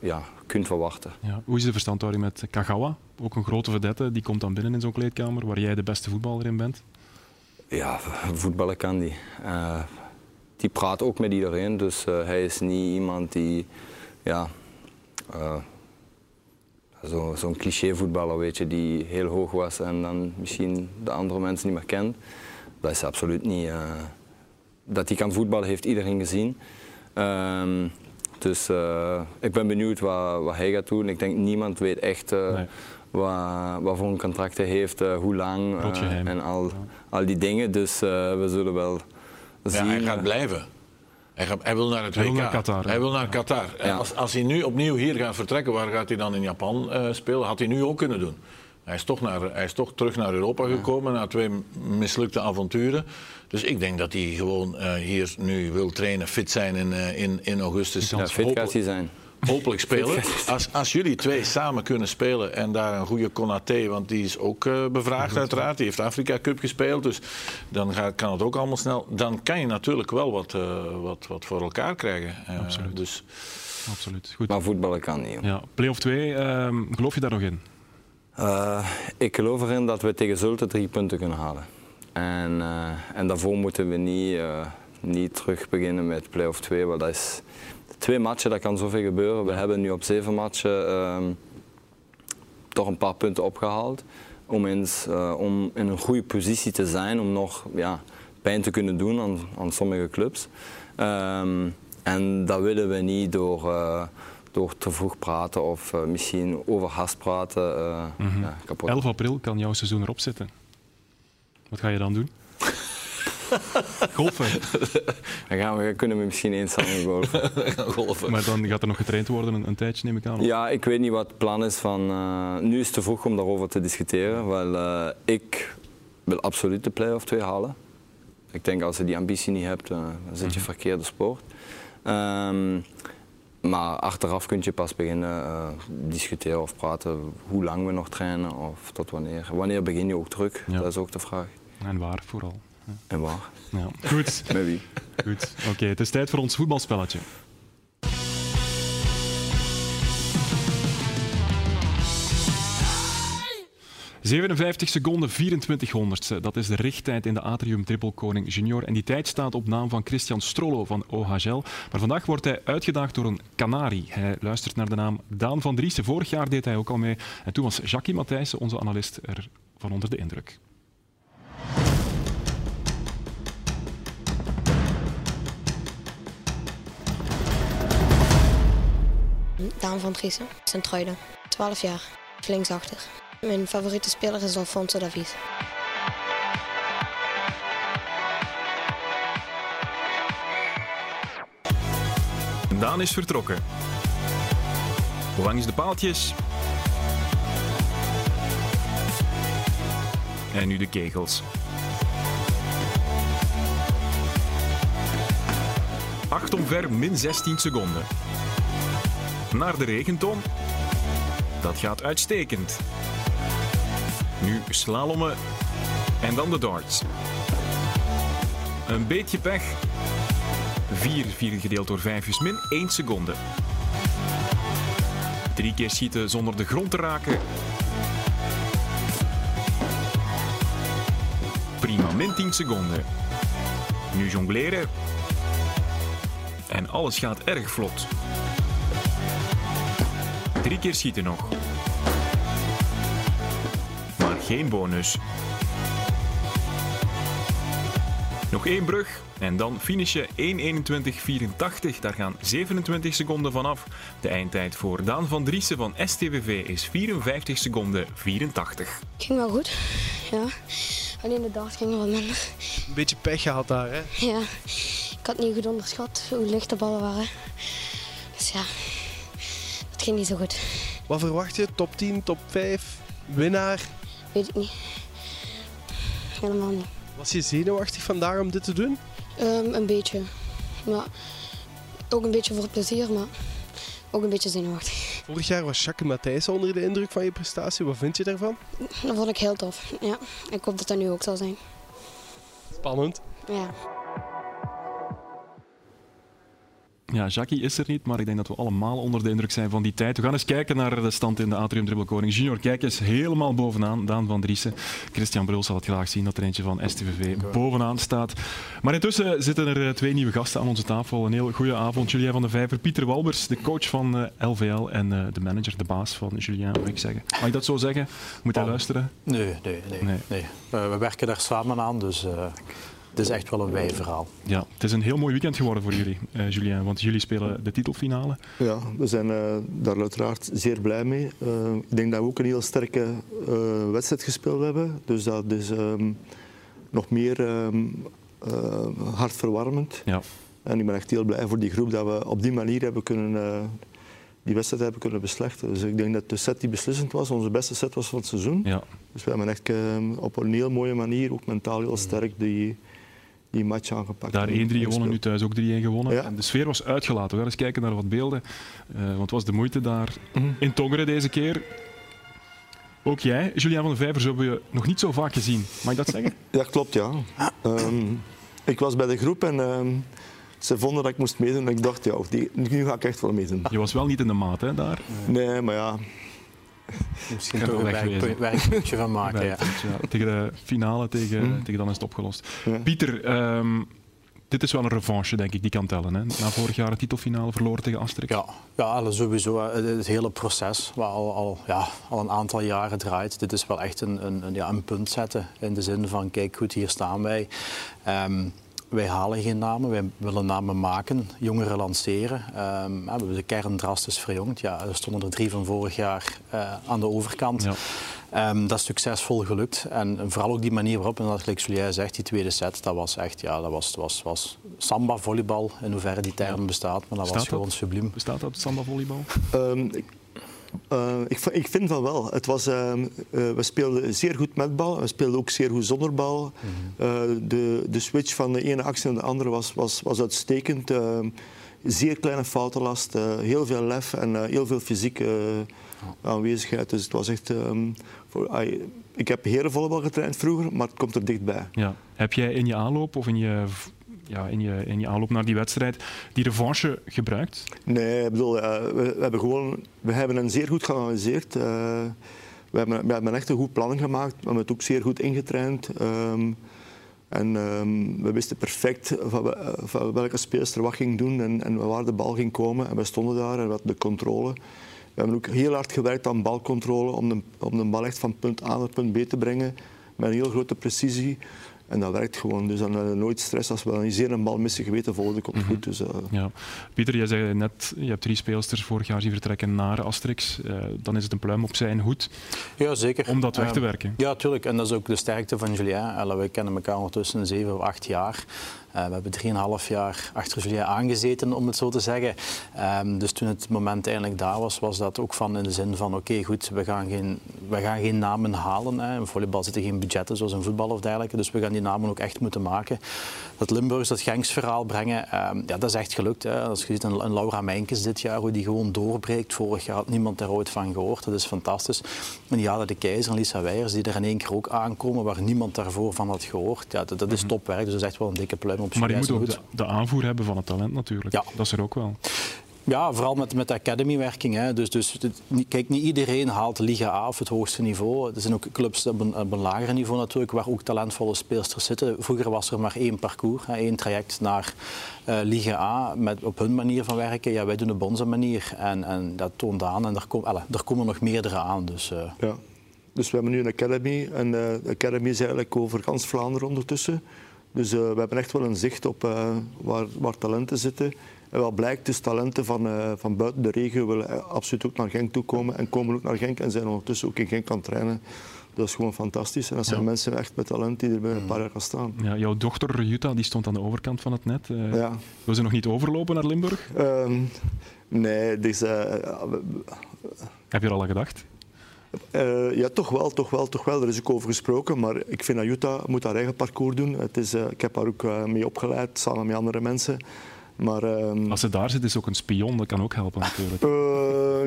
[SPEAKER 2] ja, kunt verwachten.
[SPEAKER 1] Ja. Hoe is de verstandhouding met Kagawa? Ook een grote vedette, die komt dan binnen in zo'n kleedkamer waar jij de beste voetballer in bent.
[SPEAKER 2] Ja, voetballen kan die. Die praat ook met iedereen, dus hij is niet iemand die, ja, eh, zo- zo'n cliché voetballer weet je, die heel hoog was en dan misschien de andere mensen niet meer kent. Dat is absoluut niet. eh, dat hij kan voetballen heeft iedereen gezien. Ehm, dus eh, ik ben benieuwd wat, wat hij gaat doen. Ik denk niemand weet echt eh,
[SPEAKER 1] Nee.
[SPEAKER 2] wat, wat voor een contract hij heeft, hoe lang en al, al die dingen. Dus eh, we zullen wel
[SPEAKER 9] Ja,
[SPEAKER 2] zien.
[SPEAKER 9] hij gaat blijven. Hij, gaat, hij wil naar het
[SPEAKER 1] Hij wil
[SPEAKER 9] WK.
[SPEAKER 1] naar Qatar,
[SPEAKER 9] Hij wil naar Qatar. En. Als, als hij nu opnieuw hier gaat vertrekken, waar gaat hij dan in Japan eh, spelen? Had hij nu ook kunnen doen. Hij is toch, naar, hij is toch terug naar Europa gekomen na twee mislukte avonturen. Dus ik denk dat hij gewoon eh, hier nu wil trainen, fit zijn in, eh, in, in augustus.
[SPEAKER 2] ja, fit hij zijn.
[SPEAKER 9] Hopelijk spelen. Als, als jullie twee samen kunnen spelen en daar een goede Konaté, want die is ook eh, bevraagd uiteraard, die heeft Afrika Cup gespeeld, dus dan gaat, kan het ook allemaal snel. Dan kan je natuurlijk wel wat, eh, wat, wat voor elkaar krijgen. Eh,
[SPEAKER 1] Absoluut.
[SPEAKER 9] Dus
[SPEAKER 1] Absoluut. Goed.
[SPEAKER 2] Maar voetballen kan niet. joh.
[SPEAKER 1] Ja, play-off 2, ehm, geloof je daar nog in?
[SPEAKER 2] Eh, ik geloof erin dat we tegen Zulte drie punten kunnen halen. En, eh, en daarvoor moeten we niet, eh, niet terug beginnen met play-off 2. Want dat is twee matchen, dat kan zoveel gebeuren. We hebben nu op zeven matchen ehm, toch een paar punten opgehaald. Om, eens, eh, om in een goede positie te zijn, om nog ja, pijn te kunnen doen aan, aan sommige clubs. Ehm, en dat willen we niet door, eh, door te vroeg praten of eh, misschien overhast praten. eh, ja, kapot.
[SPEAKER 1] 11 april kan jouw seizoen erop zitten. Wat ga je dan doen? Golfen.
[SPEAKER 2] Dan gaan we, kunnen we misschien eens samen golfen.
[SPEAKER 9] golven.
[SPEAKER 1] Maar dan gaat er nog getraind worden een, een tijdje, neem ik aan.
[SPEAKER 2] Ja, ik weet niet wat het plan is van... eh, nu is het te vroeg om daarover te discussiëren. Wel, eh, ik wil absoluut de play-off 2 halen. Ik denk als je die ambitie niet hebt, eh, dan zit je verkeerde sport. Ehm, maar achteraf kun je pas beginnen eh, discussiëren of praten hoe lang we nog trainen of tot wanneer. Wanneer begin je ook terug?
[SPEAKER 1] Ja.
[SPEAKER 2] Dat is ook de vraag.
[SPEAKER 1] En waar vooral.
[SPEAKER 2] En waar?
[SPEAKER 1] Ja. Goed.
[SPEAKER 2] Met wie?
[SPEAKER 1] Goed. Oké, het is tijd voor ons voetbalspelletje. ...57 seconden 24 honderdste. Dat is de richttijd in de Atrium Triple Koning Junior. En die tijd staat op naam van Christian Strollo van OHL. Maar vandaag wordt hij uitgedaagd door een Canari. Hij luistert naar de naam Daan van Driessen. Vorig jaar deed hij ook al mee. En toen was Jackie Matthijssen, onze analist, er van onder de indruk.
[SPEAKER 12] Daan van Driessen, Centruiden. 12 jaar, linksachter. Mijn favoriete speler is Alfonso Davies.
[SPEAKER 1] Daan is vertrokken. Langs de paaltjes. En nu de kegels. Acht omver, min 16 seconden. Naar de regenton. Dat gaat uitstekend. Nu slalommen. En dan de darts. Een beetje pech. 4, 4 gedeeld door 5 is min 1 seconde. Drie keer schieten zonder de grond te raken. Prima, min 10 seconden. Nu jongleren. En alles gaat erg vlot. Drie keer schieten nog. Maar geen bonus. Nog één brug en dan finish je 1.21.84. Daar gaan 27 seconden vanaf. De eindtijd voor Daan van Driessen van STVV is 54 seconden 84.
[SPEAKER 12] Ging wel goed, ja. Alleen de dag ging wat minder.
[SPEAKER 13] Een beetje pech gehad daar, hè?
[SPEAKER 12] Ja, ik had niet goed onderschat hoe licht de ballen waren. Dus ja, het ging niet zo goed.
[SPEAKER 13] Wat verwacht je? Top 10, top 5, winnaar?
[SPEAKER 12] Weet ik niet. Helemaal niet.
[SPEAKER 13] Was je zenuwachtig vandaag om dit te doen?
[SPEAKER 12] Um, een beetje. Maar ook een beetje voor het plezier, maar ook een beetje zenuwachtig.
[SPEAKER 13] Vorig jaar was Jacques Matthijs onder de indruk van je prestatie. Wat vind je daarvan?
[SPEAKER 12] Dat vond ik heel tof. Ja. Ik hoop dat dat nu ook zal zijn.
[SPEAKER 13] Spannend.
[SPEAKER 12] Ja.
[SPEAKER 1] Ja, Jackie is er niet, maar ik denk dat we allemaal onder de indruk zijn van die tijd. We gaan eens kijken naar de stand in de Atrium Dribbel Koning Junior. Kijk eens, helemaal bovenaan. Daan van Driessen. Christian Bruls zal het graag zien dat er eentje van STVV bovenaan staat. Maar intussen zitten er eh, twee nieuwe gasten aan onze tafel. Een heel goede avond. Julien van de Vijver, Pieter Walbers, de coach van LVL eh, en eh, de manager, de baas van Julien, moet ik zeggen. Mag ik dat zo zeggen? Moet hij luisteren?
[SPEAKER 14] Nee, nee, nee. nee. we werken daar samen aan, dus... Het is echt wel een wij verhaal.
[SPEAKER 1] Ja, het is een heel mooi weekend geworden voor jullie, uh, Julien, want jullie spelen de titelfinale.
[SPEAKER 15] Ja, we zijn uh, daar uiteraard zeer blij mee. Uh, ik denk dat we ook een heel sterke wedstrijd gespeeld hebben, dus dat is um, nog meer um, hartverwarmend.
[SPEAKER 1] Ja.
[SPEAKER 15] En ik ben echt heel blij voor die groep dat we op die manier hebben kunnen, die wedstrijd hebben kunnen beslechten. Dus ik denk dat de set die beslissend was, onze beste set was van het seizoen.
[SPEAKER 1] Ja.
[SPEAKER 15] Dus we hebben echt op een heel mooie manier, ook mentaal heel sterk, die die match aangepakt.
[SPEAKER 1] Daar 1-3 gewonnen, nu thuis ook 3-1 gewonnen.
[SPEAKER 15] Ja.
[SPEAKER 1] En de sfeer was uitgelaten. We gaan eens kijken naar wat beelden. Uh, want het was de moeite daar
[SPEAKER 15] Mhm.
[SPEAKER 1] in Tongeren deze keer. Ook jij, Julian van de Vijver, hebben we nog niet zo vaak gezien. Mag ik dat zeggen?
[SPEAKER 15] Ja, klopt, ja. Um, ik was bij de groep en um, ze vonden dat ik moest meedoen. En ik dacht, ja, die, nu ga ik echt wel meedoen.
[SPEAKER 1] Je was wel niet in de maat, hè, daar?
[SPEAKER 15] Nee, maar ja...
[SPEAKER 14] Misschien toch een werkpuntje werk van maken. ja.
[SPEAKER 1] Tegen de finale, tegen,
[SPEAKER 15] Mm.
[SPEAKER 1] tegen dan is het opgelost.
[SPEAKER 15] Ja.
[SPEAKER 1] Pieter, um, dit is wel een revanche, denk ik, die kan tellen. Hè? Na vorig jaar een titelfinale verloren tegen Asterix.
[SPEAKER 14] Ja, ja sowieso. Het, het hele proces, wat al, al, ja, al een aantal jaren draait, dit is wel echt een, een, een, ja, een punt zetten. In de zin van, kijk goed, hier staan wij. Um, wij halen geen namen, wij willen namen maken, jongeren lanceren. Um, we hebben de kern drastisch verjongd. Ja, er stonden er drie van vorig jaar uh, aan de overkant.
[SPEAKER 1] Ja.
[SPEAKER 14] Um, dat is succesvol gelukt. En vooral ook die manier waarop, en dat gelijk Julia zegt, die tweede set, dat was echt, ja, dat was, was, was samba, volleybal, in hoeverre die term ja. bestaat, maar dat was gewoon
[SPEAKER 1] dat?
[SPEAKER 14] subliem.
[SPEAKER 1] Bestaat dat, samba, volleybal?
[SPEAKER 15] Um, ik, uh, ik, ik, vind van wel. Het was, uh, uh, we speelden zeer goed met bal, we speelden ook zeer goed zonder bal. Mm -hmm. de, de switch van de ene actie naar de andere was, was, was uitstekend. Ehm, zeer kleine foutenlast, heel veel lef en heel veel fysieke oh. aanwezigheid. Dus het was echt... Um, voor, ik heb herenvolleybal getraind vroeger, maar het komt er dichtbij.
[SPEAKER 1] Ja. Heb jij in je aanloop of in je ja, in, je, in je aanloop naar die wedstrijd die revanche gebruikt?
[SPEAKER 15] Nee, ik bedoel, we, hebben gewoon, we hebben een zeer goed geanalyseerd. Uh, we, hebben, we hebben echt een goed plan gemaakt. We hebben het ook zeer goed ingetraind. Um, en um, we wisten perfect van, welke spelers er wat ging doen en, en waar de bal ging komen. En we stonden daar en we hadden de controle. We hebben ook heel hard gewerkt aan balcontrole om de, om de bal echt van punt A naar punt B te brengen. Met een heel grote precisie. En dat werkt gewoon. Dus dan uh, nooit stress. Als we dan zeer een bal missen, geweten volgende komt
[SPEAKER 1] Mhm.
[SPEAKER 15] goed. Dus, uh,
[SPEAKER 1] Ja. Pieter, jij zei net, je hebt drie speelsters vorig jaar zien vertrekken naar Asterix. Uh, dan is het een pluim op zijn hoed
[SPEAKER 14] ja, zeker.
[SPEAKER 1] om dat weg te werken.
[SPEAKER 14] Ja, tuurlijk. En dat is ook de sterkte van Julien. We kennen elkaar ondertussen zeven of acht jaar. Uh, we hebben drieënhalf jaar achter Julien aangezeten, om het zo te zeggen. Um, dus toen het moment eindelijk daar was, was dat ook van in de zin van oké, okay, goed, we gaan, geen, we gaan geen namen halen. Hè. In volleybal zitten geen budgetten zoals in voetbal of dergelijke. Dus we gaan die namen ook echt moeten maken. Dat Limburgs, dat Genks verhaal brengen, um, ja, dat is echt gelukt. Hè. Als je ziet een, een Laura Mijnkes dit jaar, hoe die gewoon doorbreekt. Vorig jaar had niemand daar ooit van gehoord. Dat is fantastisch. En Jade de Keizer en Lisa Weijers, die er in één keer ook aankomen, waar niemand daarvoor van had gehoord. Ja, dat, dat is topwerk. Dus dat is echt wel een dikke pluim op
[SPEAKER 1] Maar je moet ook de, de, aanvoer hebben van het talent natuurlijk.
[SPEAKER 14] Ja.
[SPEAKER 1] Dat is er ook wel.
[SPEAKER 14] Ja, vooral met, met de academy-werking. Hè. Dus, dus, kijk, niet iedereen haalt Liga A of het hoogste niveau. Er zijn ook clubs op een, op lager niveau natuurlijk, waar ook talentvolle speelsters zitten. Vroeger was er maar één parcours, hè, één traject naar uh, Liga A, met, op hun manier van werken. Ja, wij doen op onze manier en, en dat toont aan. En er, kom, er komen nog meerdere aan. Dus, uh...
[SPEAKER 15] ja. dus we hebben nu een academy. En uh, de academy is eigenlijk over gans Vlaanderen ondertussen. Dus we hebben echt wel een zicht op waar, waar, talenten zitten. En wat blijkt, dus talenten van, uh, van buiten de regio willen absoluut ook naar Genk toe komen en komen ook naar Genk en zijn ondertussen ook in Genk aan trainen. Dat is gewoon fantastisch. En dat zijn ja. mensen echt met talent die er binnen een paar jaar gaan staan.
[SPEAKER 1] Ja, jouw dochter Jutta die stond aan de overkant van het net. ja. Wil ze nog niet overlopen naar Limburg?
[SPEAKER 15] Um, nee, dus,
[SPEAKER 1] Heb je er al aan gedacht?
[SPEAKER 15] Uh, ja, toch wel, toch wel, toch wel. Er is ook over gesproken, maar ik vind dat Jutta moet haar eigen parcours doen. Het is, uh, ik heb haar ook uh, mee opgeleid, samen met andere mensen. Maar, um...
[SPEAKER 1] Als ze daar zit, is ook een spion, dat kan ook helpen natuurlijk.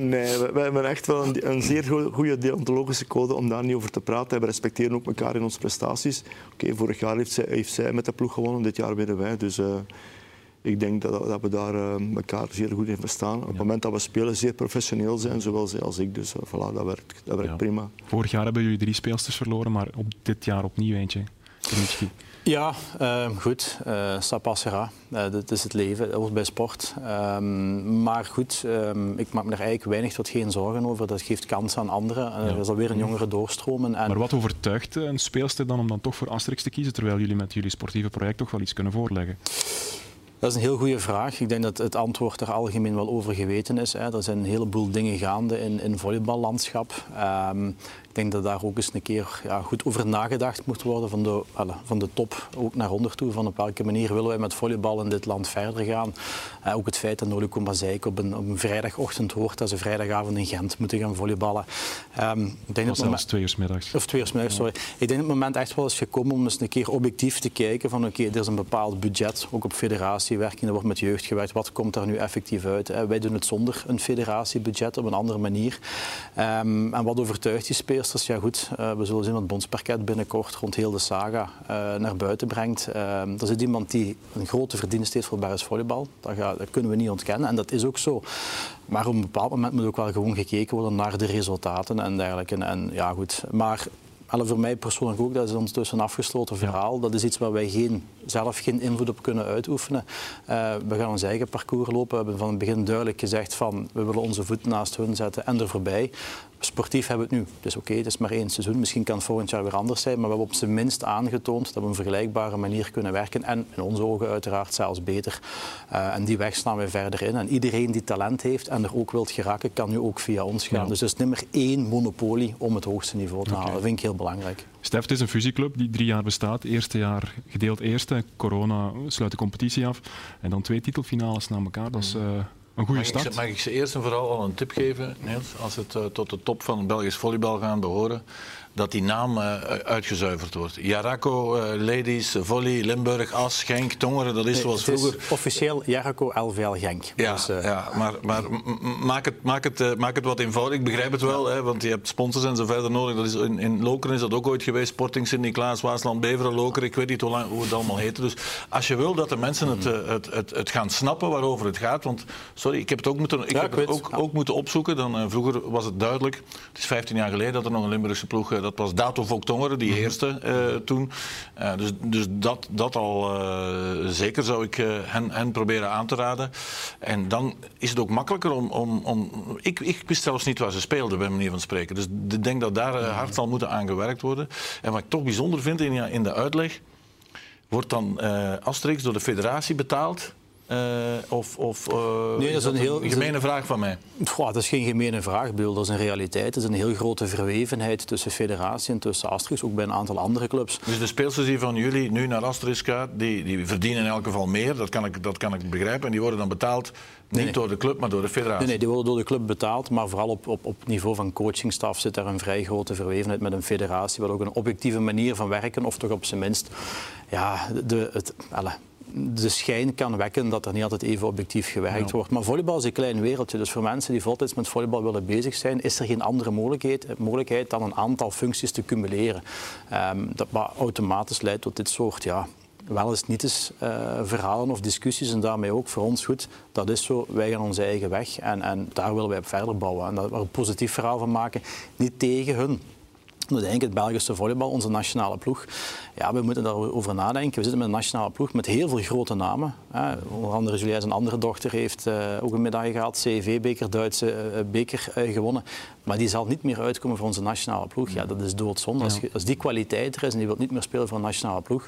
[SPEAKER 15] nee, we, we, hebben echt wel een, een zeer goede deontologische code om daar niet over te praten. We respecteren ook elkaar in onze prestaties. Oké, okay, vorig jaar heeft zij, heeft zij, met de ploeg gewonnen, dit jaar winnen wij. Dus ik denk dat, dat we daar uh, elkaar zeer goed in verstaan. Op het moment dat we spelen, zeer professioneel zijn, zowel zij als ik. Dus voilà, dat werkt, dat werkt ja. prima.
[SPEAKER 1] Vorig jaar hebben jullie drie speelsters verloren, maar op dit jaar opnieuw eentje.
[SPEAKER 14] Ja, uh, goed. Uh, ça passera. Uh, dat is het leven, dat hoort bij sport. Um, maar goed, um, ik maak me er eigenlijk weinig tot geen zorgen over. Dat geeft kans aan anderen. Ja. Er is alweer een jongere doorstromen.
[SPEAKER 1] En... Maar wat overtuigt een speelster dan om dan toch voor Asterix te kiezen, terwijl jullie met jullie sportieve project toch wel iets kunnen voorleggen?
[SPEAKER 14] Dat is een heel goede vraag. Ik denk dat het antwoord er algemeen wel over geweten is. Hè. Er zijn een heleboel dingen gaande in het volleyballandschap. Um, ik denk dat daar ook eens een keer ja, goed over nagedacht moet worden van de, van de top ook naar onder toe. Van op welke manier willen wij met volleybal in dit land verder gaan. Uh, ook het feit dat Nolico Mazeik op een, op een vrijdagochtend hoort dat ze vrijdagavond in Gent moeten gaan volleyballen.
[SPEAKER 1] Um, ik denk of moment, twee uur middags.
[SPEAKER 14] Of twee uur middags, sorry. Ik denk dat het moment echt wel is gekomen om eens een keer objectief te kijken van oké, okay, er is een bepaald budget, ook op federatiewerking, er wordt met jeugd gewerkt. Wat komt daar nu effectief uit? Wij doen het zonder een federatiebudget op een andere manier. Um, en wat overtuigt die spelers? Ja goed, uh, we zullen zien wat Bondsparket binnenkort rond heel de saga uh, naar buiten brengt. Uh, er zit iemand die een grote verdienst heeft voor Barres volleybal. Dat, gaat, dat, kunnen we niet ontkennen en dat is ook zo. Maar op een bepaald moment moet ook wel gewoon gekeken worden naar de resultaten en dergelijke. En, ja goed, maar voor mij persoonlijk ook, dat is ondertussen een afgesloten verhaal. Dat is iets waar wij geen, zelf geen invloed op kunnen uitoefenen. Uh, we gaan ons eigen parcours lopen. We hebben van het begin duidelijk gezegd van we willen onze voet naast hun zetten en er voorbij. Sportief hebben we het nu. Dus oké, okay, het is maar één seizoen. Misschien kan het volgend jaar weer anders zijn. Maar we hebben op zijn minst aangetoond dat we op een vergelijkbare manier kunnen werken. En in onze ogen uiteraard zelfs beter. Uh, en die weg slaan we verder in. En iedereen die talent heeft en er ook wilt geraken, kan nu ook via ons gaan. Ja. Dus het is nummer één monopolie om het hoogste niveau te halen. Okay. Dat vind ik heel belangrijk.
[SPEAKER 1] Stef, het is een fusieclub die drie jaar bestaat. Eerste jaar gedeeld eerste. Corona sluit de competitie af. En dan twee titelfinales na elkaar. Dat is... Uh, een goede
[SPEAKER 9] mag
[SPEAKER 1] start.
[SPEAKER 9] Ik, mag ik ze eerst en vooral al een tip geven, Niels? Als het uh, tot de top van het Belgisch volleybal gaan behoren, dat die naam uh, uitgezuiverd wordt. Jaraco, uh, Ladies, Volley, Limburg, As, Genk, Tongeren, dat is nee, zoals vroeger.
[SPEAKER 14] Is officieel Jaraco LVL Genk.
[SPEAKER 9] Ja, dus, uh... ja maar, maar maak, het, maak, het, maak het wat eenvoudig. Ik begrijp het wel, hè, want je hebt sponsors en zo verder nodig. Dat is, in, in Lokeren is dat ook ooit geweest. Sporting Sint-Niklaas, Waasland, Beveren, Lokeren. Ik weet niet hoe, lang, hoe het allemaal heette. Dus als je wil dat de mensen het, het, het, het, gaan snappen waarover het gaat. Want, sorry, ik heb het ook moeten, ik
[SPEAKER 14] ja,
[SPEAKER 9] heb
[SPEAKER 14] ik
[SPEAKER 9] het ook, ook, moeten opzoeken. Dan, vroeger was het duidelijk. Het is 15 jaar geleden dat er nog een Limburgse ploeg dat was Dato Voktongeren, die heerste uh, toen. Uh, dus dus dat, dat al uh, zeker zou ik hen, hen proberen aan te raden. En dan is het ook makkelijker om... om, om ik, ik wist zelfs niet waar ze speelden, bij manier van spreken. Dus ik denk dat daar hard zal moeten aan gewerkt worden. En wat ik toch bijzonder vind in, in de uitleg... wordt dan Asterix door de federatie betaald... Uh, of of uh,
[SPEAKER 14] nee, dat is, een, heel,
[SPEAKER 9] een gemene vraag van mij?
[SPEAKER 14] Goh, dat is geen gemene vraag, bedoel, dat is een realiteit. Het is een heel grote verwevenheid tussen federatie en tussen Asterix, ook bij een aantal andere clubs.
[SPEAKER 9] Dus de speelsters die van jullie nu naar Asterix gaan, die, die verdienen in elk geval meer, dat kan, ik, dat kan ik begrijpen. En die worden dan betaald niet nee, door de club, maar door de federatie?
[SPEAKER 14] Nee, nee, die worden door de club betaald, maar vooral op, op, op niveau van coachingstaf zit daar een vrij grote verwevenheid met een federatie, wat ook een objectieve manier van werken, of toch op zijn minst ja, de, het, alle, de schijn kan wekken dat er niet altijd even objectief gewerkt ja. wordt. Maar volleybal is een klein wereldje. Dus voor mensen die voltijds met volleybal willen bezig zijn, is er geen andere mogelijkheid, mogelijkheid dan een aantal functies te cumuleren. Um, dat wat automatisch leidt tot dit soort ja, wel eens niet eens uh, verhalen of discussies en daarmee ook voor ons goed. Dat is zo, wij gaan onze eigen weg en, en daar willen wij op verder bouwen. En daar een positief verhaal van maken. Niet tegen hun, Denk ik het Belgische volleybal, onze nationale ploeg. Ja, we moeten daarover nadenken. We zitten met een nationale ploeg met heel veel grote namen. Hè. Onder andere Julia, zijn andere dochter, heeft uh, ook een medaille gehaald. CV-beker, Duitse uh, beker uh, gewonnen. Maar die zal niet meer uitkomen voor onze nationale ploeg. Ja, dat is doodzonde. Ja. Als, als, die kwaliteit er is en die wil niet meer spelen voor een nationale ploeg...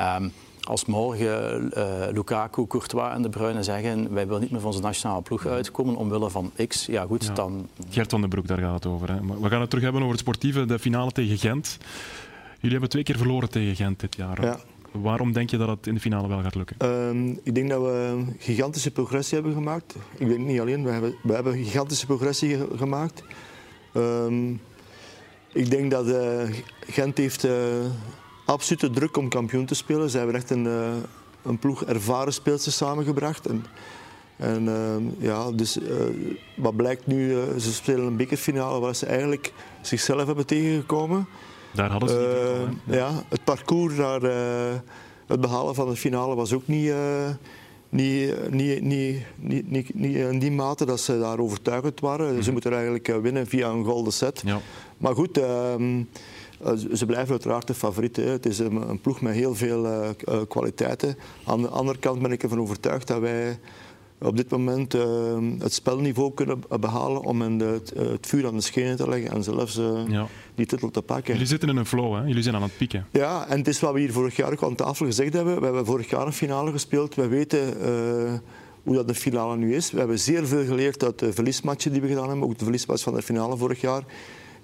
[SPEAKER 14] Um, als morgen uh, Lukaku, Courtois en De Bruyne zeggen wij willen niet meer van onze nationale ploeg uitkomen omwille van X, ja goed,
[SPEAKER 1] ja.
[SPEAKER 14] dan...
[SPEAKER 1] Gert van den Broek, daar gaat het over. Hè. Maar we gaan het terug hebben over het sportieve, de finale tegen Gent. Jullie hebben twee keer verloren tegen Gent dit jaar.
[SPEAKER 15] Ja.
[SPEAKER 1] Waarom denk je dat het in de finale wel gaat lukken?
[SPEAKER 15] Uh, ik denk dat we een gigantische progressie hebben gemaakt. Ik denk niet alleen, we hebben, we hebben een gigantische progressie ge gemaakt. Um, ik denk dat uh, Gent heeft... Uh, absolute druk om kampioen te spelen. Ze hebben echt een, uh, een ploeg ervaren speelsters samengebracht. En, en uh, ja, dus uh, wat blijkt nu, ze spelen een bekerfinale waar ze eigenlijk zichzelf hebben tegengekomen.
[SPEAKER 1] Daar hadden ze
[SPEAKER 15] niet Ja, het parcours naar het behalen van de finale was ook niet, niet, niet, niet, niet, niet, niet in die mate dat ze daar overtuigend waren. Ze moeten eigenlijk winnen via een golden set.
[SPEAKER 1] Ja.
[SPEAKER 15] Maar goed, ehm, ze blijven uiteraard de favoriet. Hè. Het is een, een, ploeg met heel veel uh, uh, kwaliteiten. Aan de andere kant ben ik ervan overtuigd dat wij op dit moment uh, het spelniveau kunnen behalen om in de, het, het, vuur aan de schenen te leggen en zelfs ja. die titel te pakken.
[SPEAKER 1] Jullie zitten in een flow, hè? jullie zijn aan het pieken.
[SPEAKER 15] Ja, en het is wat we hier vorig jaar ook aan tafel gezegd hebben. We hebben vorig jaar een finale gespeeld. We weten hoe dat de finale nu is. We hebben zeer veel geleerd uit de verliesmatchen die we gedaan hebben. Ook de verliesmatch van de finale vorig jaar.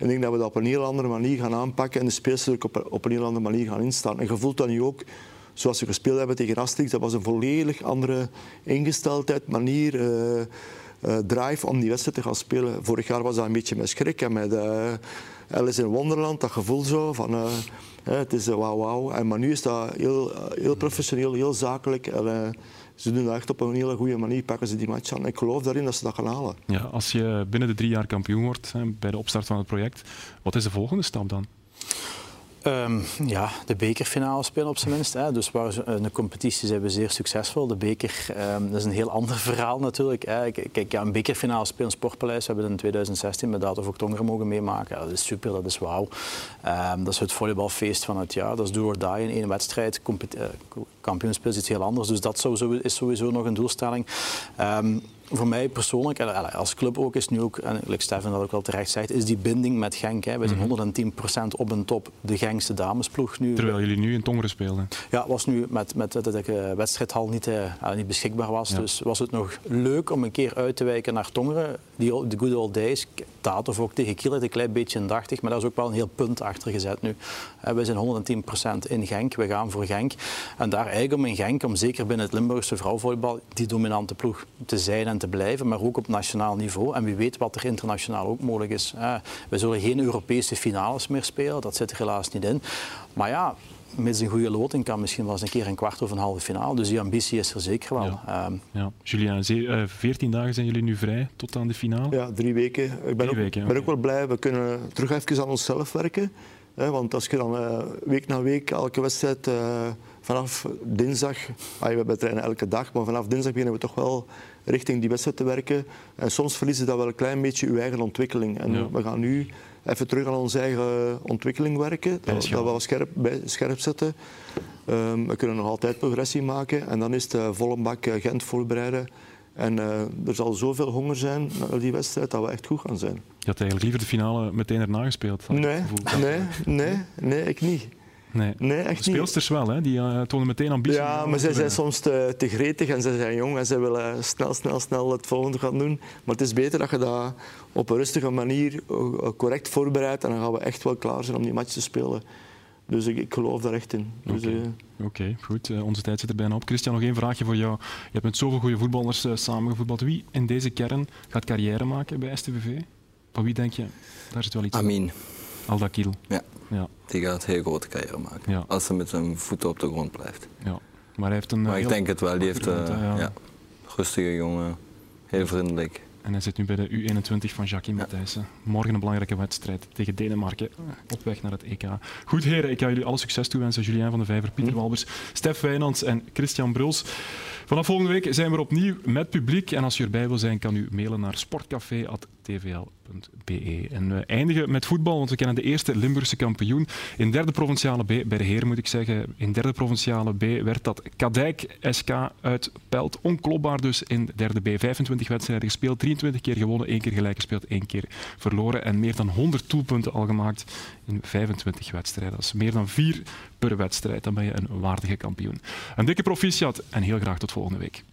[SPEAKER 15] Ik denk dat we dat op een heel andere manier gaan aanpakken en de ook op, op een heel andere manier gaan instaan. En je voelt dat nu ook, zoals we gespeeld hebben tegen Asterix, dat was een volledig andere ingesteldheid, manier, uh, drive om die wedstrijd te gaan spelen. Vorig jaar was dat een beetje met schrik en met uh, Alice in Wonderland, dat gevoel zo van het is wauw wauw. Maar nu is dat heel, heel professioneel, heel zakelijk. Ze doen dat echt op een hele goede manier, pakken ze die match aan. Ik geloof daarin dat ze dat gaan halen.
[SPEAKER 1] Ja, als je binnen de drie jaar kampioen wordt bij de opstart van het project, wat is de volgende stap dan?
[SPEAKER 14] Um, ja, de bekerfinale spelen op zijn minst. Hè. Dus waar in de competitie zijn we zeer succesvol. De beker, um, dat is een heel ander verhaal natuurlijk. Hè. Kijk, ja, een bekerfinale spelen Sportpaleis. We hebben in 2016 met Dato Tongeren mogen meemaken. Dat is super, dat is wauw. Um, dat is het volleybalfeest van het jaar. Dat is do or die in één wedstrijd. Uh, kampioenspeel is iets heel anders. Dus dat is sowieso nog een doelstelling. Voor mij persoonlijk, als club ook, is nu ook, en like Stefan dat ook wel terecht zegt, is die binding met Genk. Hè. We zijn 110% op en top de Genkse damesploeg nu.
[SPEAKER 1] Terwijl jullie nu in Tongeren speelden.
[SPEAKER 14] Ja, was nu met, met dat de wedstrijdhal niet, uh, niet beschikbaar was. Ja. Dus was het nog leuk om een keer uit te wijken naar Tongeren. Die, de good old days. Tatov ook tegen Kiel, een klein beetje indachtig, maar daar is ook wel een heel punt achter gezet nu. Uh, we zijn 110% in Genk, we gaan voor Genk. En daar eigenlijk om in Genk, om zeker binnen het Limburgse vrouwenvolleybal die dominante ploeg te zijn en te blijven, maar ook op nationaal niveau. En wie weet wat er internationaal ook mogelijk is. We zullen geen Europese finales meer spelen, dat zit er helaas niet in. Maar ja, met een goede loting kan misschien wel eens een keer een kwart of een halve finale. Dus die ambitie is er zeker wel.
[SPEAKER 1] Ja. Um, ja. Julien, 14 dagen zijn jullie nu vrij tot aan de finale?
[SPEAKER 15] Ja, drie weken. Ik ben,
[SPEAKER 1] drie
[SPEAKER 15] ook,
[SPEAKER 1] weken,
[SPEAKER 15] ben ook wel blij. We kunnen terug even aan onszelf werken. Hè, want als je dan uh, week na week elke wedstrijd uh, vanaf dinsdag, ah, we trainen elke dag, maar vanaf dinsdag beginnen we toch wel richting die wedstrijd te werken. En soms verliezen dat wel een klein beetje je eigen ontwikkeling. En ja. we gaan nu even terug aan onze eigen ontwikkeling werken. Dat, dat we scherp, bij, scherp zetten. Um, we kunnen nog altijd progressie maken. En dan is het uh, volle bak uh, Gent voorbereiden. En uh, er zal zoveel honger zijn naar die wedstrijd dat we echt goed gaan zijn.
[SPEAKER 1] Je had eigenlijk liever de finale meteen erna gespeeld?
[SPEAKER 15] Nee, nee, nee, nee, ik niet.
[SPEAKER 1] Nee,
[SPEAKER 15] nee echt
[SPEAKER 1] de speelsters wel, hè? die uh, tonen meteen ambitie.
[SPEAKER 15] Ja, maar zij zijn soms te, te gretig en ze zijn jong en ze willen snel, snel, snel het volgende gaan doen. Maar het is beter dat je dat op een rustige manier correct voorbereidt en dan gaan we echt wel klaar zijn om die match te spelen. Dus ik, ik geloof daar echt in.
[SPEAKER 1] Oké,
[SPEAKER 15] dus, uh,
[SPEAKER 1] okay, goed. Uh, onze tijd zit er bijna op. Christian, nog één vraagje voor jou. Je hebt met zoveel goede voetballers uh, samengevoetbald. Wie in deze kern gaat carrière maken bij STVV? Van wie denk je? Daar zit wel iets
[SPEAKER 2] Amin.
[SPEAKER 1] Aldakil.
[SPEAKER 2] Ja.
[SPEAKER 1] ja.
[SPEAKER 2] Die gaat een heel grote carrière maken.
[SPEAKER 1] Ja.
[SPEAKER 2] Als hij met zijn voeten op de grond blijft.
[SPEAKER 1] Ja. Maar hij heeft een.
[SPEAKER 2] Maar ik denk het wel. Die heeft een ja. ja, rustige jongen. Heel vriendelijk.
[SPEAKER 1] En hij zit nu bij de U21 van Jacques Matthijssen. Morgen een belangrijke wedstrijd tegen Denemarken op weg naar het EK. Goed heren, ik ga jullie alle succes toewensen. Julien van de Vijver, Pieter Walbers, Stef Wijnands en Christian Bruls. Vanaf volgende week zijn we opnieuw met publiek. En als u erbij wil zijn, kan u mailen naar sportcafé.tvl.be. En we eindigen met voetbal, want we kennen de eerste Limburgse kampioen. In derde provinciale B, bij de heren moet ik zeggen, in derde provinciale B werd dat Kadijk SK uit Pelt. Onklopbaar dus in derde B. 25 wedstrijden gespeeld, 23 keer gewonnen, één keer gelijk gespeeld, één keer verloren. En meer dan 100 doelpunten al gemaakt in 25 wedstrijden. Dat is meer dan vier per wedstrijd. Dan ben je een waardige kampioen. Een dikke proficiat en heel graag tot volgende week.